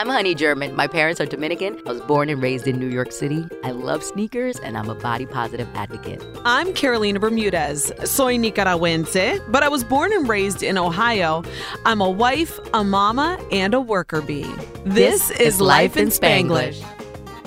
I'm Honey German. My parents are Dominican. I was born and raised in New York City. I love sneakers and I'm a body positive advocate. I'm Carolina Bermudez. Soy Nicaragüense, but I was born and raised in Ohio. I'm a wife, a mama, and a worker bee. This, This is, is Life Life in in Spanglish.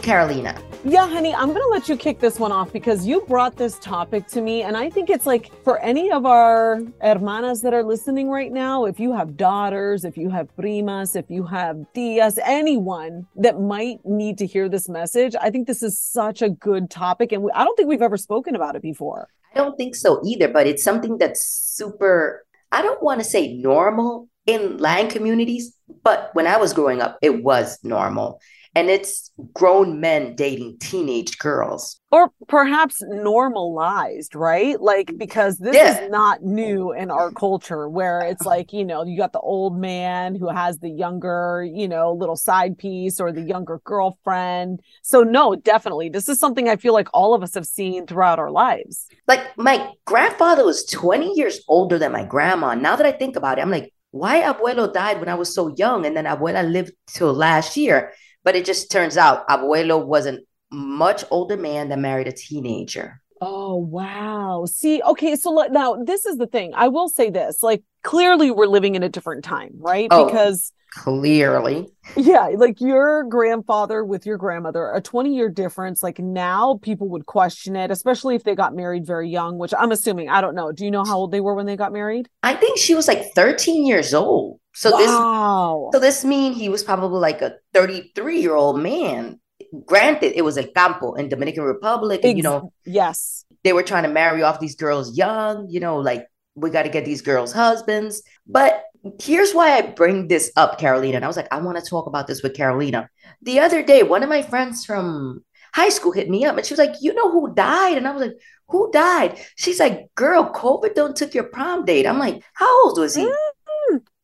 Carolina. Yeah, honey, I'm going to let you kick this one off because you brought this topic to me. And I think it's like for any of our hermanas that are listening right now, if you have daughters, if you have primas, if you have tias, anyone that might need to hear this message, I think this is such a good topic. And we, I don't think we've ever spoken about it before. I don't think so either, but it's something that's super, I don't want to say normal in land communities, but when I was growing up, it was normal. And it's grown men dating teenage girls. Or perhaps normalized, right? Like, because this Yeah. is not new in our culture where it's like, you know, you got the old man who has the younger, you know, little side piece or the younger girlfriend. So, no, definitely. This is something I feel like all of us have seen throughout our lives. Like my grandfather was 20 years older than my grandma. Now that I think about it, I'm like, why abuelo died when I was so young? And then abuela lived till last year. But it just turns out abuelo was a much older man that married a teenager. Oh, wow. See, okay. So let- now this is the thing. I will say this like, clearly we're living in a different time, right? Oh. Because Clearly. Yeah, like your grandfather with your grandmother, a 20 year difference. Like now people would question it, especially if they got married very young, which I'm assuming, I don't know. Do you know how old they were when they got married? I think she was like 13 years old. So wow. this so this mean he was probably like a 33 year old man. Granted, it was a campo in Dominican Republic, and you know, yes. they were trying to marry off these girls young, you know, like we got to get these girls husbands. But here's why I bring this up, Carolina. And I was like, I want to talk about this with Carolina. The other day, one of my friends from high school hit me up and she was like, You know who died? And I was like, Who died? She's like, Girl, COVID don't took your prom date. I'm like, How old was he? Mm.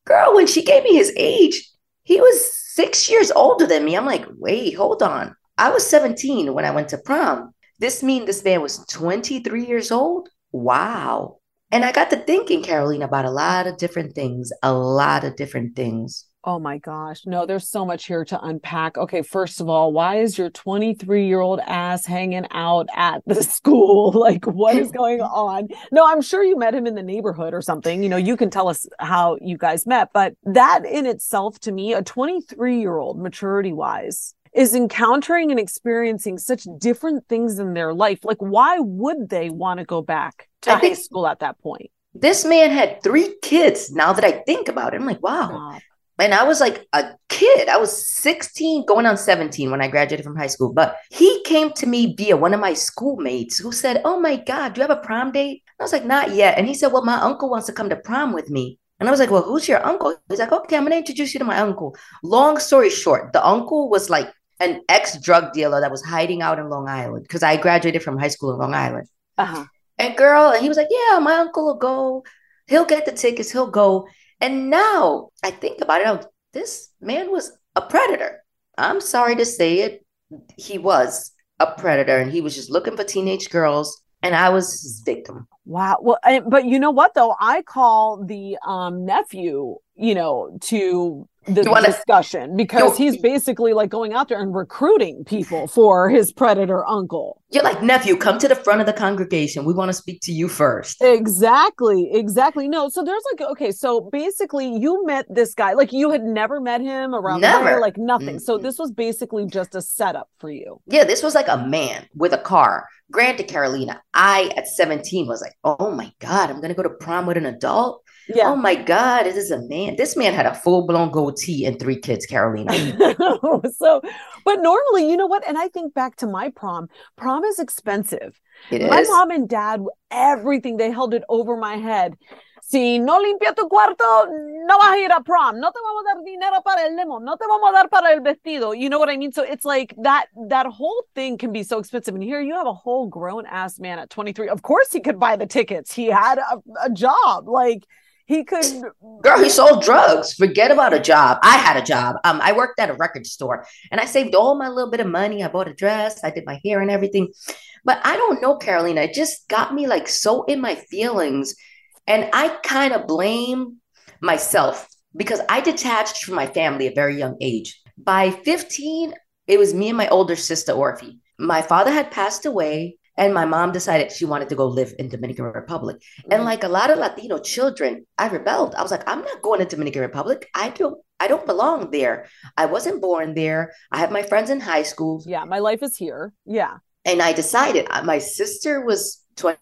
Girl, when she gave me his age, he was six years older than me. I'm like, Wait, hold on. I was 17 when I went to prom. This mean this man was 23 years old? Wow. And I got to thinking, Caroline, about a lot of different things, a lot of different things. Oh my gosh. No, there's so much here to unpack. Okay, first of all, why is your 23 year old ass hanging out at the school? Like, what is going on? No, I'm sure you met him in the neighborhood or something. You know, you can tell us how you guys met, but that in itself, to me, a 23 year old, maturity wise, is encountering and experiencing such different things in their life. Like, why would they want to go back to high school at that point? This man had three kids. Now that I think about it, I'm like, wow. Wow. And I was like a kid. I was 16, going on 17 when I graduated from high school. But he came to me via one of my schoolmates who said, Oh my God, do you have a prom date? I was like, Not yet. And he said, Well, my uncle wants to come to prom with me. And I was like, Well, who's your uncle? He's like, Okay, I'm going to introduce you to my uncle. Long story short, the uncle was like an ex drug dealer that was hiding out in Long Island because I graduated from high school in Long Island. Uh-huh. And girl, and he was like, Yeah, my uncle will go. He'll get the tickets, he'll go. And now I think about it, I'm, this man was a predator. I'm sorry to say it. He was a predator and he was just looking for teenage girls. And I was his victim. Wow. Well, but you know what though? I call the um nephew, you know, to the wanna- discussion because he's basically like going out there and recruiting people for his predator uncle. You're like, nephew, come to the front of the congregation. We want to speak to you first. Exactly, exactly. No, so there's like okay, so basically you met this guy, like you had never met him around Never. like nothing. So Mm-mm. this was basically just a setup for you. Yeah, this was like a man with a car. Granted, Carolina, I at 17 was like, oh my God, I'm going to go to prom with an adult. Yeah. Oh my God, this is a man. This man had a full blown goatee and three kids, Carolina. so, but normally, you know what? And I think back to my prom. Prom is expensive. It My is. mom and dad, everything, they held it over my head. Si no limpia tu cuarto, no vas a ir a prom. No te vamos a dar dinero para el limo. No te vamos a dar para el vestido. You know what I mean? So it's like that that whole thing can be so expensive. And here you have a whole grown ass man at 23. Of course he could buy the tickets. He had a, a job. Like he could Girl, he sold drugs. Forget about a job. I had a job. Um, I worked at a record store and I saved all my little bit of money. I bought a dress, I did my hair and everything. But I don't know, Carolina. It just got me like so in my feelings. And I kind of blame myself because I detached from my family at a very young age. By 15, it was me and my older sister, Orphe. My father had passed away, and my mom decided she wanted to go live in Dominican Republic. And like a lot of Latino children, I rebelled. I was like, I'm not going to Dominican Republic. I don't I don't belong there. I wasn't born there. I have my friends in high school. yeah, my life is here. Yeah. And I decided uh, my sister was 20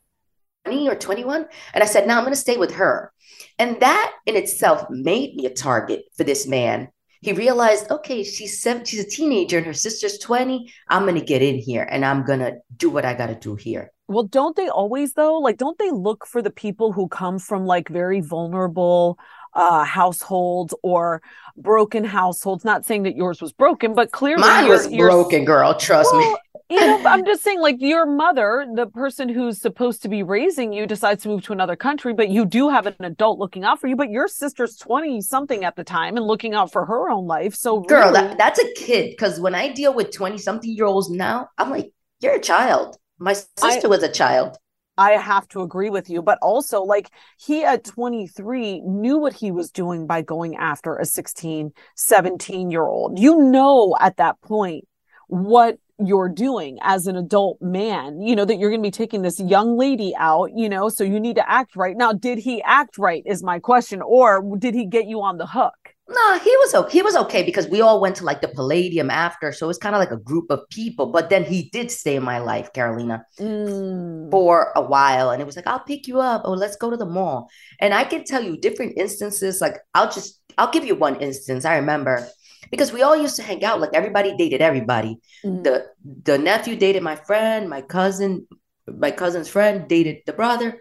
or 21. And I said, now I'm going to stay with her. And that in itself made me a target for this man. He realized, okay, she's seven, she's a teenager and her sister's 20. I'm going to get in here and I'm going to do what I got to do here. Well, don't they always though? Like, don't they look for the people who come from like very vulnerable uh households or broken households? Not saying that yours was broken, but clearly Mine was broken, girl. Trust me. You know, I'm just saying, like your mother, the person who's supposed to be raising you, decides to move to another country, but you do have an adult looking out for you. But your sister's 20 something at the time and looking out for her own life. So, Girl, really, that, that's a kid. Because when I deal with 20 something year olds now, I'm like, you're a child. My sister was a child. I have to agree with you. But also, like, he at 23 knew what he was doing by going after a 16, 17 year old. You know, at that point, what you're doing as an adult man, you know, that you're going to be taking this young lady out, you know, so you need to act right. Now, did he act right is my question, or did he get you on the hook? No, he was okay. He was okay because we all went to like the Palladium after, so it's kind of like a group of people. But then he did stay in my life, Carolina, Mm. for a while, and it was like, "I'll pick you up, or let's go to the mall." And I can tell you different instances. Like, I'll just, I'll give you one instance. I remember because we all used to hang out. Like everybody dated everybody. Mhm. The the nephew dated my friend, my cousin, my cousin's friend dated the brother.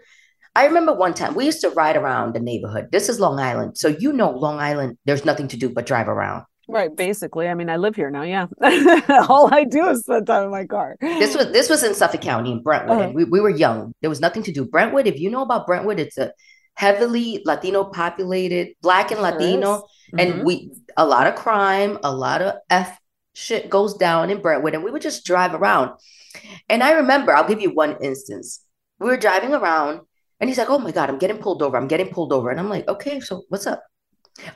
I remember one time we used to ride around the neighborhood. This is Long Island. So you know Long Island, there's nothing to do but drive around. Right, basically. I mean, I live here now. Yeah, all I do is spend time in my car. This was this was in Suffolk County in Brentwood. Uh-huh. and we, we were young. There was nothing to do. Brentwood, if you know about Brentwood, it's a heavily Latino populated, black and Latino. is. And Mhm. we a lot of crime, a lot of F shit goes down in Brentwood, and we would just drive around. And I remember, I'll give you one instance. We were driving around, and he's like, "Oh my god, I'm getting pulled over. I'm getting pulled over." And I'm like, "Okay, so what's up?"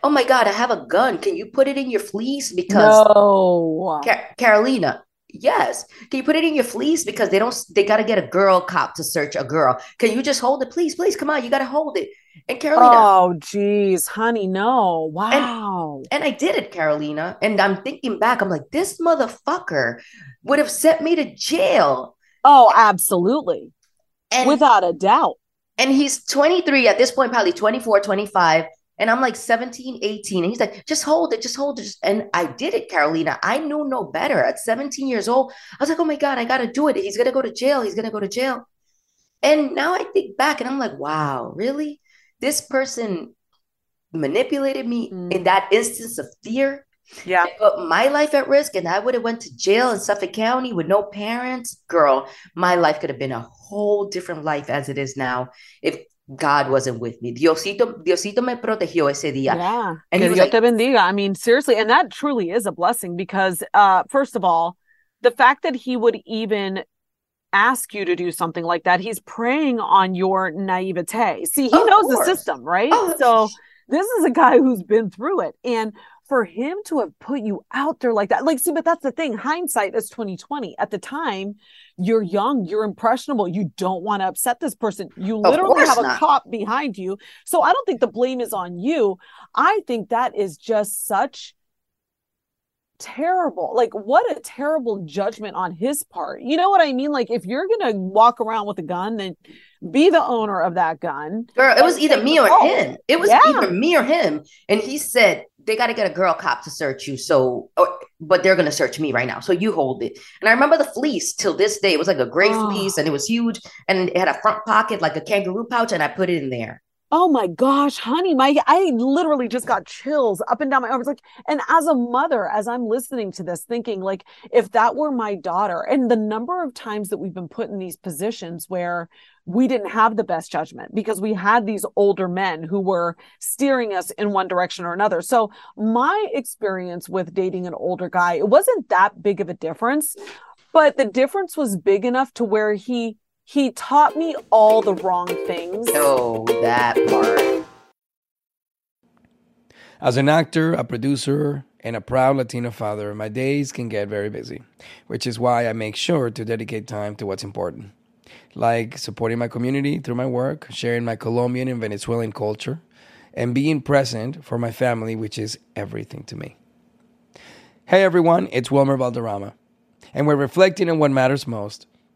"Oh my god, I have a gun. Can you put it in your fleece because no. Ca- Carolina?" Yes. Can you put it in your fleece because they don't they got to get a girl cop to search a girl. Can you just hold it please? Please come on, you got to hold it. And Carolina, Oh, geez, honey, no. Wow. And I did it, Carolina. And I'm thinking back, I'm like, this motherfucker would have sent me to jail. Oh, absolutely. And, Without a doubt. and he's 23 at this point, probably 24, 25. And I'm like 17, 18. And he's like, just hold it, just hold it. And I did it, Carolina. I knew no better. At 17 years old, I was like, oh my God, I got to do it. He's going to go to jail. He's going to go to jail. And now I think back and I'm like, wow, really? This person manipulated me Mm. in that instance of fear. Yeah. put my life at risk, and I would have went to jail in Suffolk County with no parents. Girl, my life could have been a whole different life as it is now if God wasn't with me. Diosito, Diosito me protegió ese día. Yeah. And Que Dios like- te bendiga. I mean, seriously, and that truly is a blessing because uh first of all, the fact that he would even ask you to do something like that, he's preying on your naivete. See, he knows the system, right? Oh, so this is a guy who's been through it. And for him to have put you out there like that, like, see, but that's the thing. Hindsight is 2020. At the time, you're young, you're impressionable, you don't want to upset this person. You literally have a not. cop behind you. So I don't think the blame is on you. I think that is just such terrible. Like, what a terrible judgment on his part. You know what I mean? Like, if you're to walk around with a gun, then be the owner of that gun. Girl, it was either me or fault. him. It was Yeah. either me or him. And he said they got to get a girl cop to search you. So, or, but they're gonna search me right now. So you hold it. And I remember the fleece till this day. It was like a gray Oh. fleece, and it was huge, and it had a front pocket like a kangaroo pouch, and I put it in there. Oh my gosh, honey, my I literally just got chills up and down my arms. Like, and as a mother, as I'm listening to this, thinking like, if that were my daughter, and the number of times that we've been put in these positions where we didn't have the best judgment because we had these older men who were steering us in one direction or another. So my experience with dating an older guy, it wasn't that big of a difference, but the difference was big enough to where he he taught me all the wrong things. Oh, that part. As an actor, a producer, and a proud Latino father, my days can get very busy, which is why I make sure to dedicate time to what's important, like supporting my community through my work, sharing my Colombian and Venezuelan culture, and being present for my family, which is everything to me. Hey everyone, it's Wilmer Valderrama, and we're reflecting on what matters most.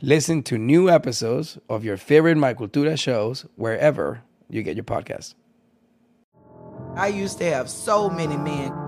Listen to new episodes of your favorite My Cultura shows wherever you get your podcasts. I used to have so many men.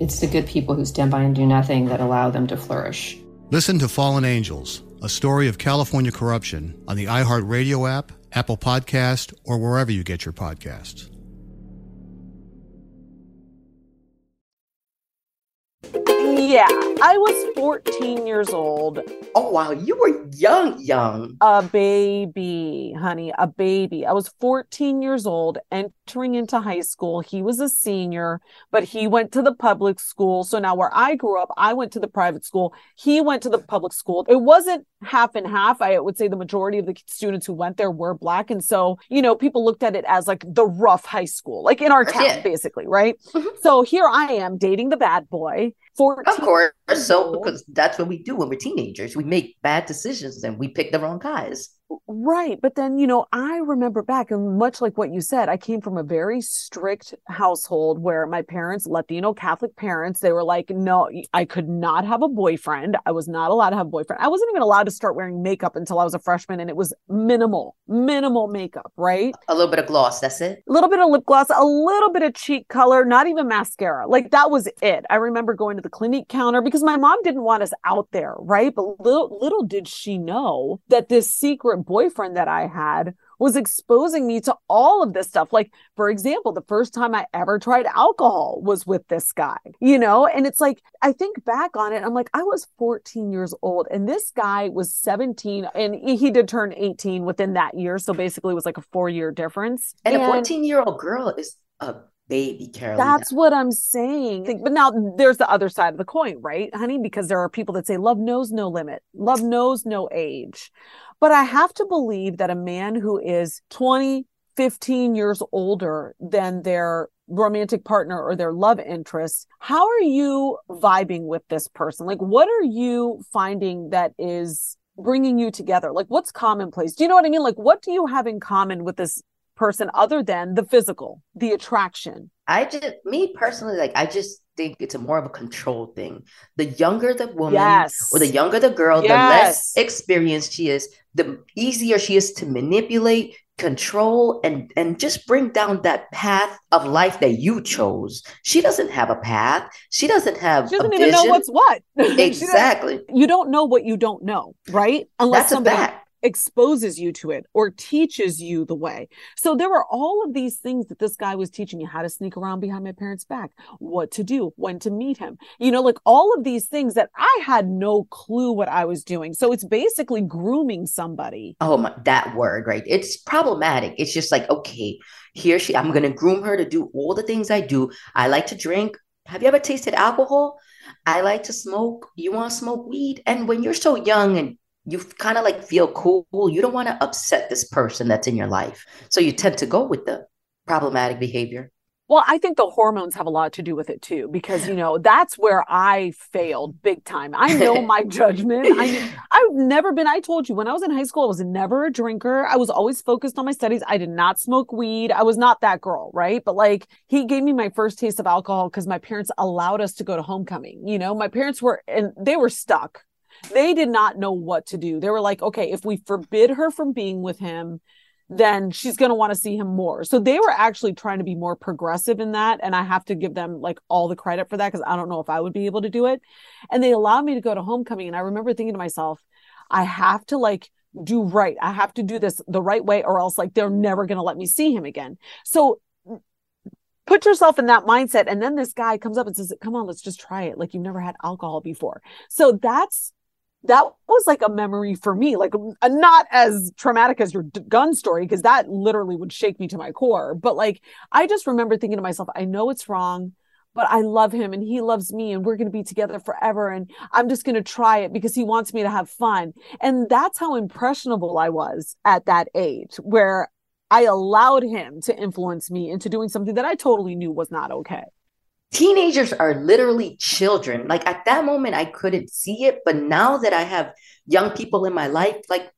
It's the good people who stand by and do nothing that allow them to flourish. Listen to Fallen Angels, a story of California corruption on the iHeartRadio app, Apple Podcast, or wherever you get your podcasts. Yeah, I was 14 years old. Oh wow, you were young, young. A baby, honey, a baby. I was 14 years old, entering into high school. He was a senior, but he went to the public school. So now where I grew up, I went to the private school. He went to the public school. It wasn't half and half. I would say the majority of the students who went there were black. And so, you know, people looked at it as like the rough high school, like in our town, Yeah. basically, right? Mm-hmm. So here I am dating the bad boy. 14 Of course. So because that's what we do when we're teenagers. We make bad decisions and we pick the wrong guys. Right. But then, you know, I remember back and much like what you said, I came from a very strict household where my parents, Latino Catholic parents, they were like, no, I could not have a boyfriend. I was not allowed to have a boyfriend. I wasn't even allowed to start wearing makeup until I was a freshman and it was minimal, minimal makeup, right? A little bit of gloss, that's it. A little bit of lip gloss, a little bit of cheek color, not even mascara. Like that was it. I remember going to the Clinique counter because my mom didn't want us out there, right? But little little did she know that this secret boyfriend that I had was exposing me to all of this stuff. Like, for example, the first time I ever tried alcohol was with this guy, you know? And it's like, I think back on it, I'm like, I was 14 years old and this guy was 17 and he did turn 18 within that year. So basically, it was like a four year difference. And, a 14 year old girl is a baby, Carolina. That's what I'm saying. But now there's the other side of the coin, right, honey? Because there are people that say love knows no limit, love knows no age. But I have to believe that a man who is 20, 15 years older than their romantic partner or their love interest, how are you vibing with this person? Like, what are you finding that is bringing you together? Like, what's commonplace? Do you know what I mean? Like, what do you have in common with this person other than the physical, the attraction? I just, me personally, like, I just think it's a more of a control thing. The younger the woman Yes. or the younger the girl, the less experienced she is, the easier she is to manipulate, control, and and just bring down that path of life that you chose. She doesn't have a path. She doesn't have. She doesn't even know what's what. Exactly. you don't know what you don't know, right? Unless That's a somebody fact. Exposes you to it or teaches you the way. So there were all of these things that this guy was teaching me how to sneak around behind my parents' back, what to do, when to meet him. You know, like all of these things that I had no clue what I was doing. So it's basically grooming somebody. Oh my, that word, right? It's problematic. It's just like, okay, here she, I'm gonna groom her to do all the things I do. I like to drink. Have you ever tasted alcohol? I like to smoke. You want to smoke weed? And when you're so young and you kind of like feel cool, you don't want to upset this person that's in your life. So you tend to go with the problematic behavior. Well, I think the hormones have a lot to do with it too, because you know that's where I failed big time. I know my judgment. I I've never been. I told you when I was in high school, I was never a drinker. I was always focused on my studies. I did not smoke weed. I was not that girl, right? But like he gave me my first taste of alcohol because my parents allowed us to go to homecoming. You know, my parents were and they were stuck. They did not know what to do. They were like, okay, if we forbid her from being with him, then she's going to want to see him more. So they were actually trying to be more progressive in that. And I have to give them like all the credit for that because I don't know if I would be able to do it. And they allowed me to go to homecoming. And I remember thinking to myself, I have to like do right. I have to do this the right way or else like they're never going to let me see him again. So mm, put yourself in that mindset. And then this guy comes up and says, come on, let's just try it. Like you've never had alcohol before. So that's that was like a memory for me, like uh, not as traumatic as your gun story, because that literally would shake me to my core. But like, I just remember thinking to myself, I know it's wrong, but I love him and he loves me and we're going to be together forever. And I'm just going to try it because he wants me to have fun. And that's how impressionable I was at that age, where I allowed him to influence me into doing something that I totally knew was not okay. Teenagers are literally children. Like at that moment, I couldn't see it. But now that I have young people in my life, like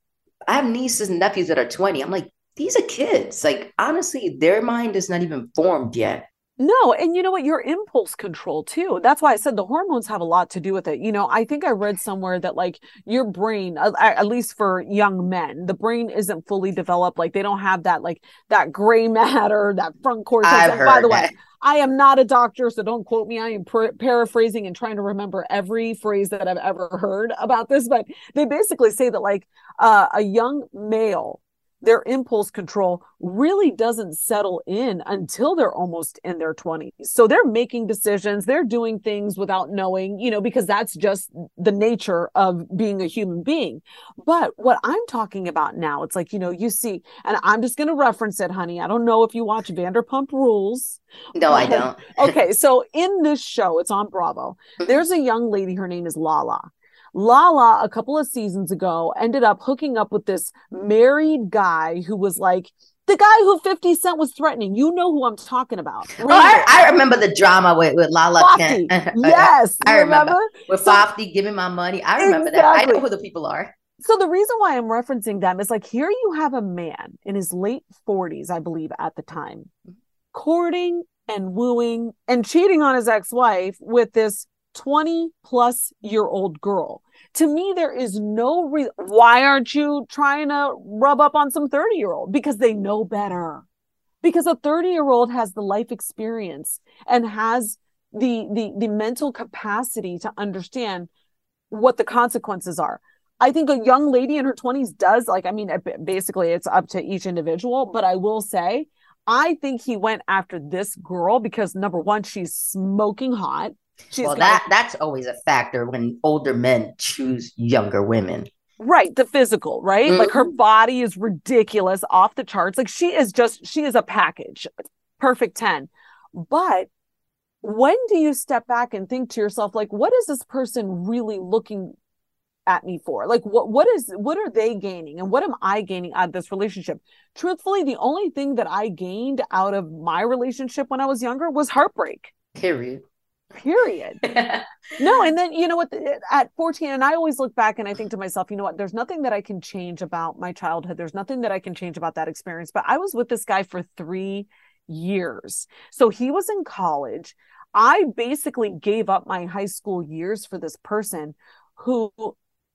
I have nieces and nephews that are 20, I'm like, these are kids. Like honestly, their mind is not even formed yet. No, and you know what? Your impulse control too. That's why I said the hormones have a lot to do with it. You know, I think I read somewhere that like your brain, at, at least for young men, the brain isn't fully developed. Like they don't have that like that gray matter, that front cortex. I've And by heard the way. I am not a doctor, so don't quote me. I am par- paraphrasing and trying to remember every phrase that I've ever heard about this. But they basically say that like uh, a young male their impulse control really doesn't settle in until they're almost in their 20s. So they're making decisions, they're doing things without knowing, you know, because that's just the nature of being a human being. But what I'm talking about now, it's like, you know, you see, and I'm just going to reference it, honey. I don't know if you watch Vanderpump Rules. No, I don't. okay, so in this show, it's on Bravo. Mm-hmm. There's a young lady, her name is Lala. Lala, a couple of seasons ago, ended up hooking up with this married guy who was like the guy who 50 Cent was threatening. You know who I'm talking about. Oh, I, I, remember the drama with, with Lala Kent. yes. I remember. remember? With so, Fafty giving my money. I remember exactly. that. I know who the people are. So the reason why I'm referencing them is like here you have a man in his late 40s, I believe, at the time, courting and wooing and cheating on his ex-wife with this 20 plus year old girl. To me, there is no reason. Why aren't you trying to rub up on some 30 year old? Because they know better. Because a 30 year old has the life experience and has the, the, the mental capacity to understand what the consequences are. I think a young lady in her 20s does like, I mean, basically it's up to each individual, but I will say, I think he went after this girl because number one, she's smoking hot. She's well, that that's always a factor when older men choose younger women. Right, the physical, right? Mm-hmm. Like her body is ridiculous, off the charts. Like she is just she is a package. Perfect 10. But when do you step back and think to yourself like what is this person really looking at me for like what what is what are they gaining and what am i gaining out of this relationship truthfully the only thing that i gained out of my relationship when i was younger was heartbreak period period. no, and then you know what? At 14, and I always look back and I think to myself, you know what? There's nothing that I can change about my childhood. There's nothing that I can change about that experience. But I was with this guy for three years. So he was in college. I basically gave up my high school years for this person who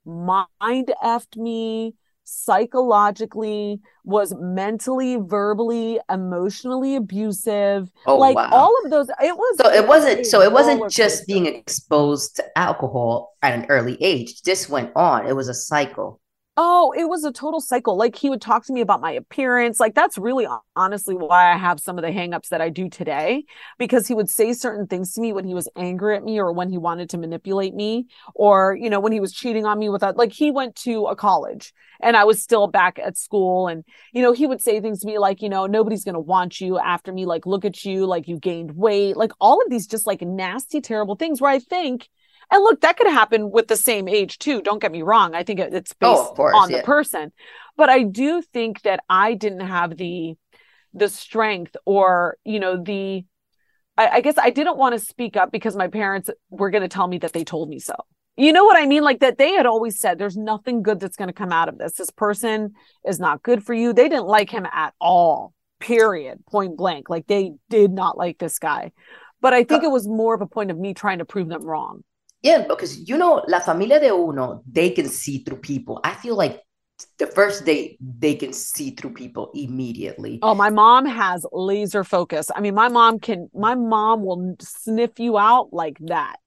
mind effed me, psychologically was mentally verbally emotionally abusive. Oh, like wow. all of those it was so it wasn't so it wasn't just being exposed to alcohol at an early age. This went on. It was a cycle Oh, it was a total cycle. Like he would talk to me about my appearance. Like that's really honestly why I have some of the hangups that I do today because he would say certain things to me when he was angry at me or when he wanted to manipulate me or, you know, when he was cheating on me with that. Like he went to a college and I was still back at school and, you know, he would say things to me like, you know, nobody's going to want you after me. Like, look at you. Like you gained weight. Like all of these just like nasty, terrible things where I think and look, that could happen with the same age too. Don't get me wrong. I think it's oh, based oh, course, on yeah. the person. But I do think that I didn't have the the strength or, you know, the I, I guess I didn't want to speak up because my parents were going to tell me that they told me so. You know what I mean? Like that they had always said there's nothing good that's going to come out of this. This person is not good for you. They didn't like him at all. Period. Point blank. Like they did not like this guy. But I think it was more of a point of me trying to prove them wrong. Yeah, because you know, la familia de uno, they can see through people. I feel like the first date they can see through people immediately. Oh, my mom has laser focus. I mean, my mom can my mom will sniff you out like that.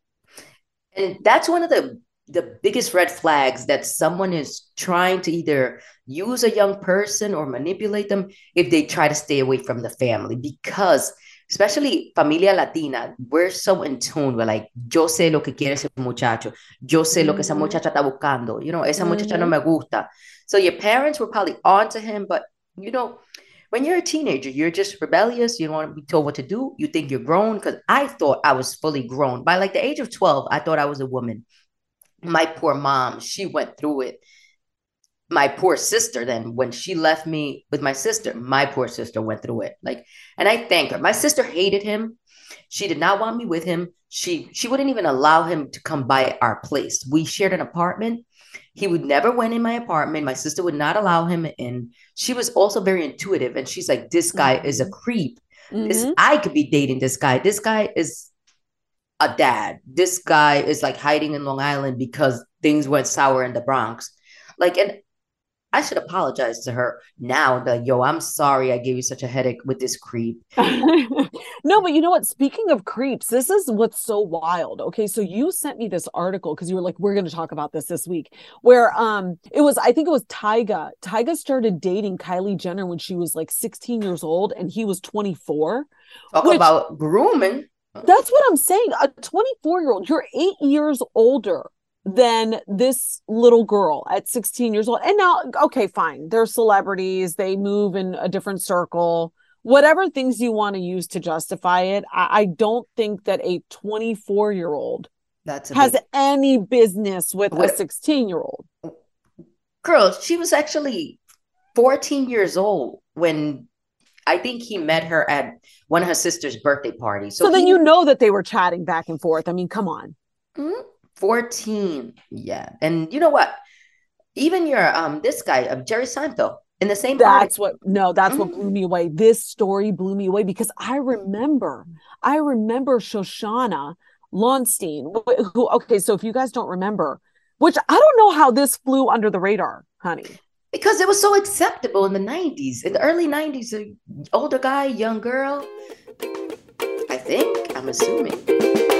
And that's one of the the biggest red flags that someone is trying to either use a young person or manipulate them if they try to stay away from the family because especially familia latina, we're so in tune. We're like, yo sé lo que quiere ese muchacho. Yo sé mm-hmm. lo que esa mm-hmm. muchacha está buscando. You know, esa mm-hmm. muchacha no mm-hmm. me gusta. So your parents were probably on to him, but you know, when you're a teenager, you're just rebellious. You don't want to be told what to do. You think you're grown. Because I thought I was fully grown. By like the age of 12, I thought I was a woman. My poor mom, she went through it my poor sister then when she left me with my sister my poor sister went through it. Like and i thank her. My sister hated him. She did not want me with him. She she wouldn't even allow him to come by our place. We shared an apartment. He would never went in my apartment. My sister would not allow him in. She was also very intuitive and she's like this guy mm-hmm. is a creep. Mm-hmm. this i could be dating this guy. This guy is a dad. This guy is like hiding in long island because things went sour in the bronx. Like and I should apologize to her now that, yo, I'm sorry I gave you such a headache with this creep. no, but you know what? Speaking of creeps, this is what's so wild. Okay, so you sent me this article because you were like, we're going to talk about this this week, where um, it was, I think it was Tyga. Tyga started dating Kylie Jenner when she was like 16 years old and he was 24. Talk which, about grooming. That's what I'm saying. A 24 year old, you're eight years older than this little girl at 16 years old. And now, okay, fine. They're celebrities, they move in a different circle. Whatever things you want to use to justify it, I, I don't think that a 24 year old has big... any business with what? a 16 year old. Girl, she was actually 14 years old when I think he met her at one of her sister's birthday parties. So, so then he... you know that they were chatting back and forth. I mean, come on. Mm-hmm. 14. Yeah. And you know what? Even your um this guy, um, Jerry Seinfeld, in the same That's what no, that's mm-hmm. what blew me away. This story blew me away because I remember, I remember Shoshanna Lonstein, who okay, so if you guys don't remember, which I don't know how this flew under the radar, honey. Because it was so acceptable in the 90s. In the early 90s, an older guy, young girl. I think, I'm assuming.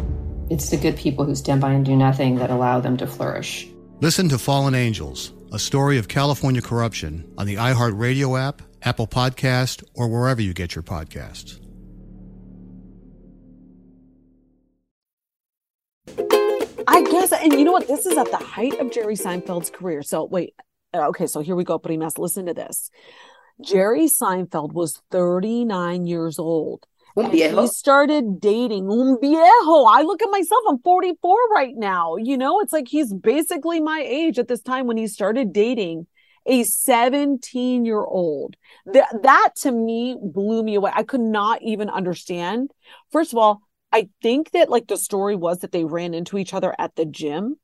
It's the good people who stand by and do nothing that allow them to flourish. Listen to Fallen Angels, a story of California corruption on the iHeartRadio app, Apple Podcast, or wherever you get your podcasts. I guess, and you know what? This is at the height of Jerry Seinfeld's career. So wait, uh, okay, so here we go, Primas. Listen to this. Jerry Seinfeld was 39 years old Un viejo. He started dating un viejo. I look at myself, I'm 44 right now. You know, it's like he's basically my age at this time when he started dating a 17 year old. That, that to me blew me away. I could not even understand. First of all, I think that like the story was that they ran into each other at the gym.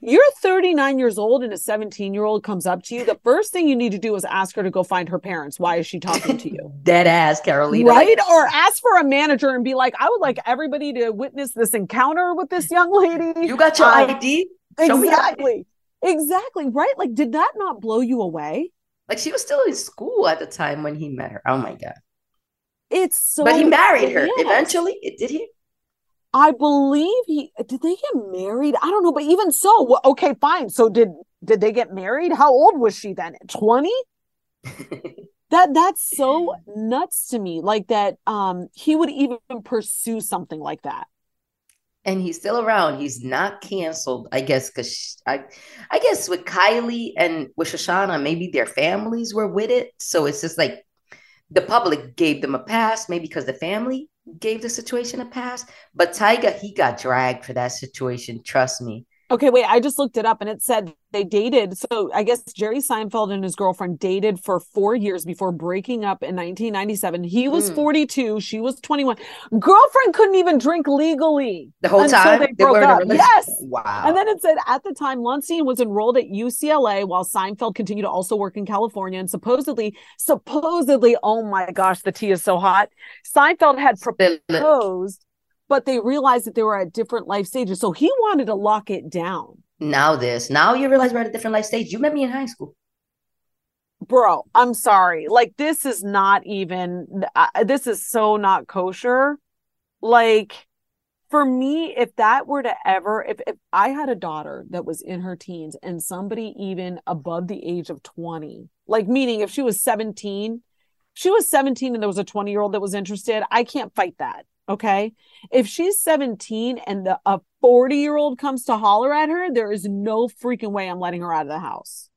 You're 39 years old and a 17 year old comes up to you. The first thing you need to do is ask her to go find her parents. Why is she talking to you? Dead ass, Carolina. Right? Or ask for a manager and be like, I would like everybody to witness this encounter with this young lady. You got your Um, ID? Show me ID. Exactly. Exactly. Right? Like, did that not blow you away? Like she was still in school at the time when he met her. Oh my god! It's so but he married her yes. eventually. Did he? I believe he did they get married? I don't know, but even so, well, okay, fine. So did did they get married? How old was she then? 20? that that's so nuts to me. Like that um he would even pursue something like that. and he's still around. He's not canceled, I guess, because I, I guess with Kylie and with Shoshanna, maybe their families were with it. So it's just like the public gave them a pass, maybe because the family gave the situation a pass. But Tyga, he got dragged for that situation. Trust me. Okay, wait, I just looked it up and it said they dated. So I guess Jerry Seinfeld and his girlfriend dated for four years before breaking up in 1997. He was Mm. 42, she was 21. Girlfriend couldn't even drink legally The whole time they they broke up. Yes. Wow. And then it said at the time, Lonstein was enrolled at UCLA while Seinfeld continued to also work in California. And supposedly, supposedly, oh my gosh, the tea is so hot. Seinfeld had proposed, but they realized that they were at different life stages. So he wanted to lock it down. Now this. Now you realize we're at a different life stage. You met me in high school. Bro, I'm sorry. Like, this is not even, uh, this is so not kosher. Like, for me, if that were to ever, if, if I had a daughter that was in her teens and somebody even above the age of 20, like, meaning if she was 17, she was 17 and there was a 20 year old that was interested, I can't fight that. Okay. If she's 17 and the, a 40 year old comes to holler at her, there is no freaking way I'm letting her out of the house.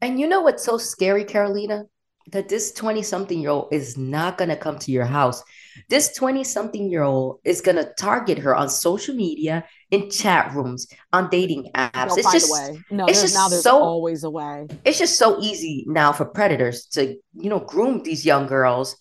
And you know what's so scary, Carolina? That this 20 something year old is not going to come to your house. This 20 something year old is going to target her on social media, in chat rooms, on dating apps. They'll it's just. No, it's just now there's so always a way. it's just so easy now for predators to you know groom these young girls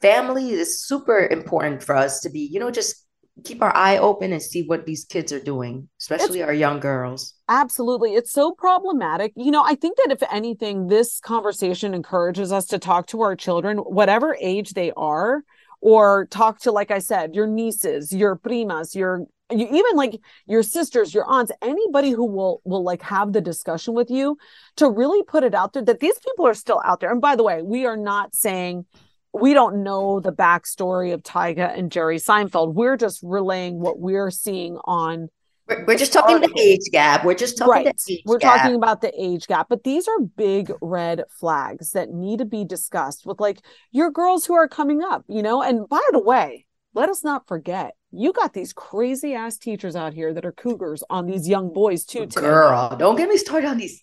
family is super important for us to be you know just keep our eye open and see what these kids are doing especially our young girls Absolutely. It's so problematic. You know, I think that if anything, this conversation encourages us to talk to our children, whatever age they are, or talk to, like I said, your nieces, your primas, your you, even like your sisters, your aunts, anybody who will will like have the discussion with you to really put it out there that these people are still out there. And by the way, we are not saying we don't know the backstory of Tyga and Jerry Seinfeld. We're just relaying what we're seeing on we're, we're just talking the age gap we're just talking right. the age We're gap. talking about the age gap, but these are big red flags that need to be discussed with like your girls who are coming up, you know? And by the way, let us not forget, you got these crazy ass teachers out here that are cougars on these young boys too today. girl don't get me started on these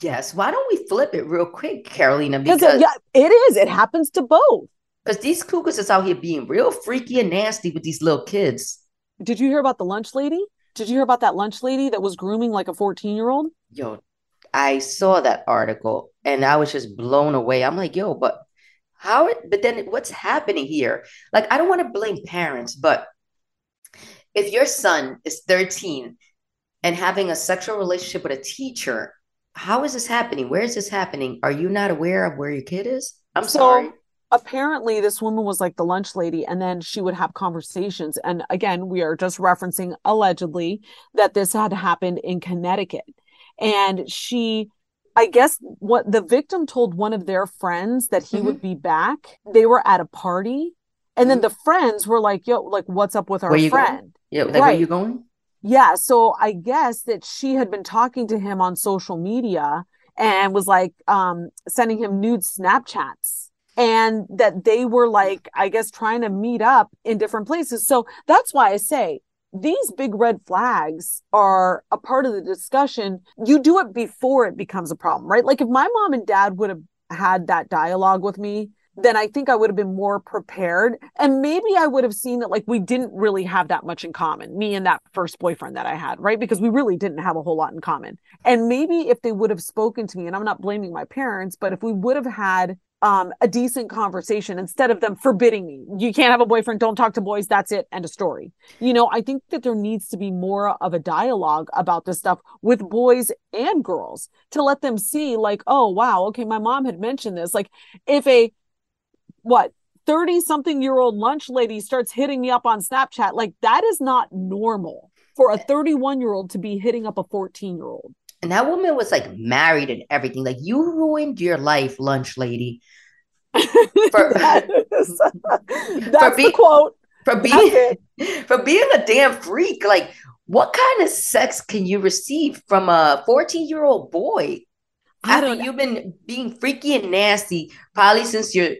yes why don't we flip it real quick carolina Because uh, it, yeah, it is. It happens to both. because these cougars is out here being real freaky and nasty with these little kids Did you hear about the lunch lady? Did you hear about that lunch lady that was grooming like a 14 year old? yo, I saw that article and I was just blown away. I'm like, yo, but how but then what's happening here? Like, I don't want to blame parents, but if your son is 13 and having a sexual relationship with a teacher, how is this happening? Where is this happening? Are you not aware of where your kid is? I'm So, sorry. apparently this woman was like the lunch lady and then she would have conversations and again we are just referencing allegedly that this had happened in Connecticut and she I guess what the victim told one of their friends that he would mm-hmm. be back they were at a party and then mm-hmm. the friends were like yo like what's up with our you going? friend Yeah, like, where you going? Yeah, so I guess that she had been talking to him on social media and was like um sending him nude Snapchats and that they were like I guess trying to meet up in different places. So that's why I say these big red flags are a part of the discussion. You do it before it becomes a problem, right? Like if my mom and dad would have had that dialogue with me then I think I would have been more prepared. And maybe I would have seen that like we didn't really have that much in common, me and that first boyfriend that I had, right? Because we really didn't have a whole lot in common. And maybe if they would have spoken to me, and I'm not blaming my parents, but if we would have had um, a decent conversation instead of them forbidding me. You can't have a boyfriend. Don't talk to boys. That's it. End of story. You know, I think that there needs to be more of a dialogue about this stuff with boys and girls to let them see, like, oh, wow, okay, my mom had mentioned this. Like, if a what 30 something year old lunch lady starts hitting me up on Snapchat, like, that is not normal for a 31 year old to be hitting up a 14 year old. And that woman was like married and everything. Like you ruined your life, lunch lady. For, that is, that's for be- the quote. For being for being a damn freak. Like, what kind of sex can you receive from a 14 year old boy? I after you've been being freaky and nasty probably since you're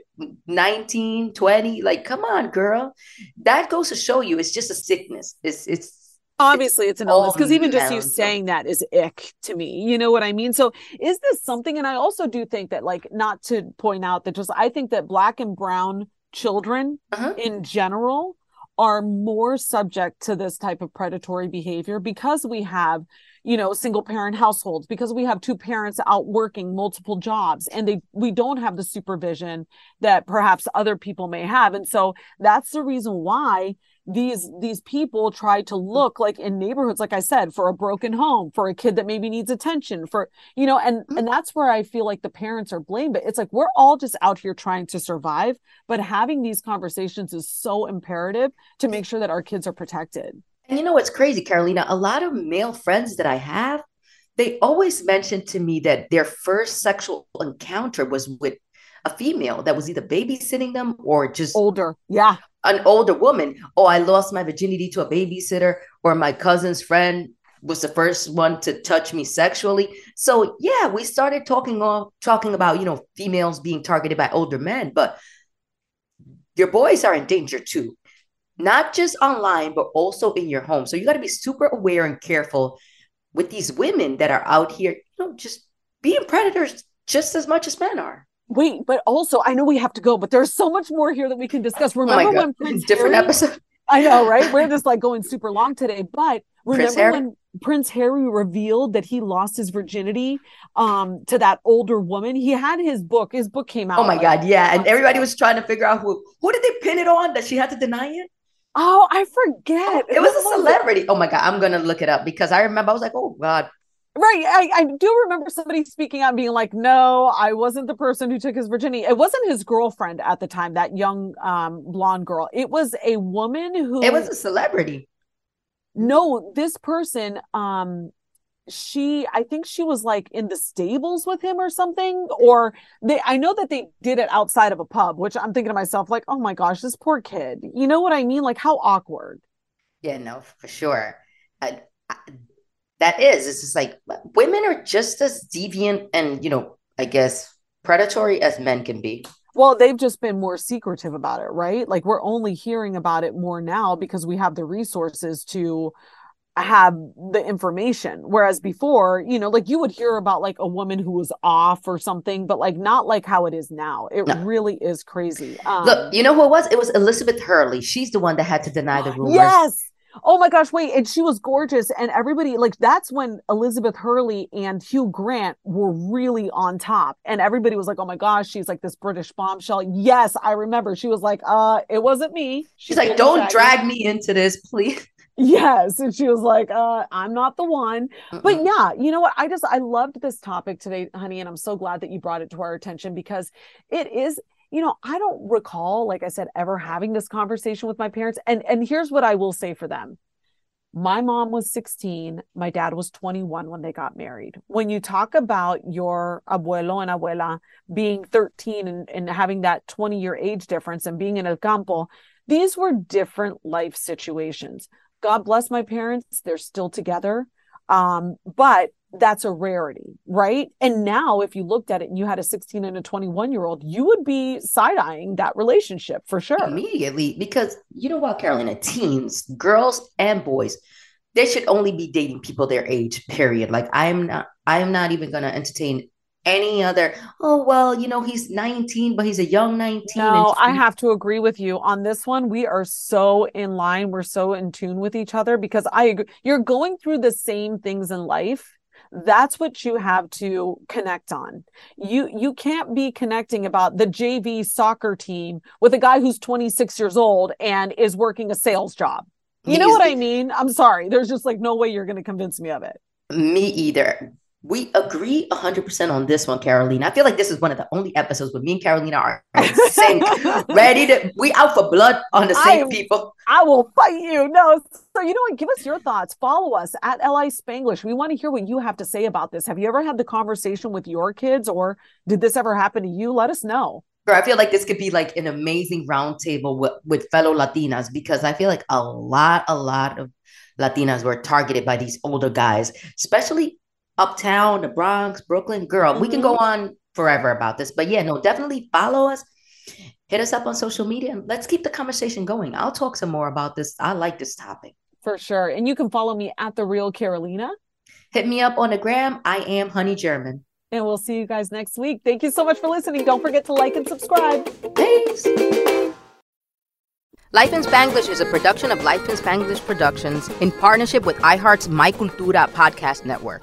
19, 20. Like, come on, girl. That goes to show you it's just a sickness. It's it's obviously it's an illness because even just you saying that is ick to me you know what i mean so is this something and i also do think that like not to point out that just i think that black and brown children uh-huh. in general are more subject to this type of predatory behavior because we have you know single parent households because we have two parents out working multiple jobs and they we don't have the supervision that perhaps other people may have. And so that's the reason why these these people try to look like in neighborhoods like i said for a broken home for a kid that maybe needs attention for you know and and mm-hmm. that's where i feel like the parents are blamed. But it's like we're all just out here trying to survive but having these conversations is so imperative to make sure that our kids are protected And you know what's crazy, Carolina? A lot of male friends that I have, they always mention to me that their first sexual encounter was with a female that was either babysitting them or just older. Yeah. An older woman. Oh, I lost my virginity to a babysitter, or my cousin's friend was the first one to touch me sexually. So yeah, we started talking on talking about, you know, females being targeted by older men, but your boys are in danger too not just online, but also in your home. So you got to be super aware and careful with these women that are out here, you know, just being predators just as much as men are. Wait, but also I know we have to go, but there's so much more here that we can discuss. Oh Remember God. when Prince Different Harry, episode. I know, right? We're just like going super long today, but remember Harry? when Prince Harry revealed that he lost his virginity um to that older woman? He had his book. His book came out. Oh my like, God, yeah. And everybody was trying to figure out who who did they pin it on that she had to deny it? Oh, I forget. It was a celebrity. Oh my God, I'm gonna look it up because I remember I was like, oh God. Right. I, I do remember somebody speaking out being like, no, I wasn't the person who took his virginity. It wasn't his girlfriend at the time, that young um blonde girl. It was a woman who It was a celebrity. no, this person, um, she I think she was like in the stables with him or something. Or they I know that they did it outside of a pub, which I'm thinking to myself, like, oh my gosh, this poor kid. You know what I mean? Like how awkward. Yeah, no, for sure. I, I, that is. It's just like women are just as deviant and you know, I guess predatory as men can be. Well, they've just been more secretive about it, right? Like we're only hearing about it more now because we have the resources to have the information. Whereas before, you know, like you would hear about like a woman who was off or something, but like not like how it is now. It really is crazy. Um, Look, you know who it was? It was Elizabeth Hurley. She's the one that had to deny the rumors. Yes. Oh my gosh, wait. And she was gorgeous. And everybody, like, that's when Elizabeth Hurley and Hugh Grant were really on top. And everybody was like, oh my gosh, she's like this British bombshell. Yes, I remember. She was like, uh, it wasn't me. She's like, don't drag me into this, please. Yes. And she was like, uh, I'm not the one. But yeah, you know what? I just, I loved this topic today, honey. And I'm so glad that you brought it to our attention because it is, you know, I don't recall, like I said, ever having this conversation with my parents. And, and here's what I will say for them. My mom was 16. My dad was 21 when they got married. When you talk about your abuelo and abuela being 13 and, and having that 20 year age difference and being in El Campo, these were different life situations. God bless my parents. They're still together. Um, but that's a rarity, right? And now, if you looked at it and you had a 16 and a 21 year old, you would be side eyeing that relationship for sure. Immediately, because you know what, Carolina, teens, girls and boys, they should only be dating people their age, period. Like I'm not, I'm not even gonna entertain any other, oh, well, you know, he's 19, but he's a young 19. No, I have to agree with you on this one. We are so in line. We're so in tune with each other because I agree. You're going through the same things in life that's what you have to connect on you you can't be connecting about the jv soccer team with a guy who's 26 years old and is working a sales job you know what i mean i'm sorry there's just like no way you're going to convince me of it me either we agree 100% on this one, Carolina. I feel like this is one of the only episodes where me and Carolina are in sync, ready to, we out for blood on the same I, people. I will fight you. No. So, you know what? Give us your thoughts. Follow us at LI Spanglish. We want to hear what you have to say about this. Have you ever had the conversation with your kids or did this ever happen to you? Let us know. I feel like this could be like an amazing roundtable with, with fellow Latinas because I feel like a lot, a lot of Latinas were targeted by these older guys, especially uptown, the Bronx, Brooklyn, girl. Mm-hmm. We can go mm-hmm. on forever about this. But yeah, no, definitely follow us. Hit us up on social media and let's keep the conversation going. I'll talk some more about this. I like this topic. For sure. And you can follow me at the real Carolina. Hit me up on the gram. I am Honey German. And we'll see you guys next week. Thank you so much for listening. Don't forget to like and subscribe. Thanks. Life in Spanglish is a production of Life in Spanglish Productions in partnership with iHeart's My Cultura podcast network.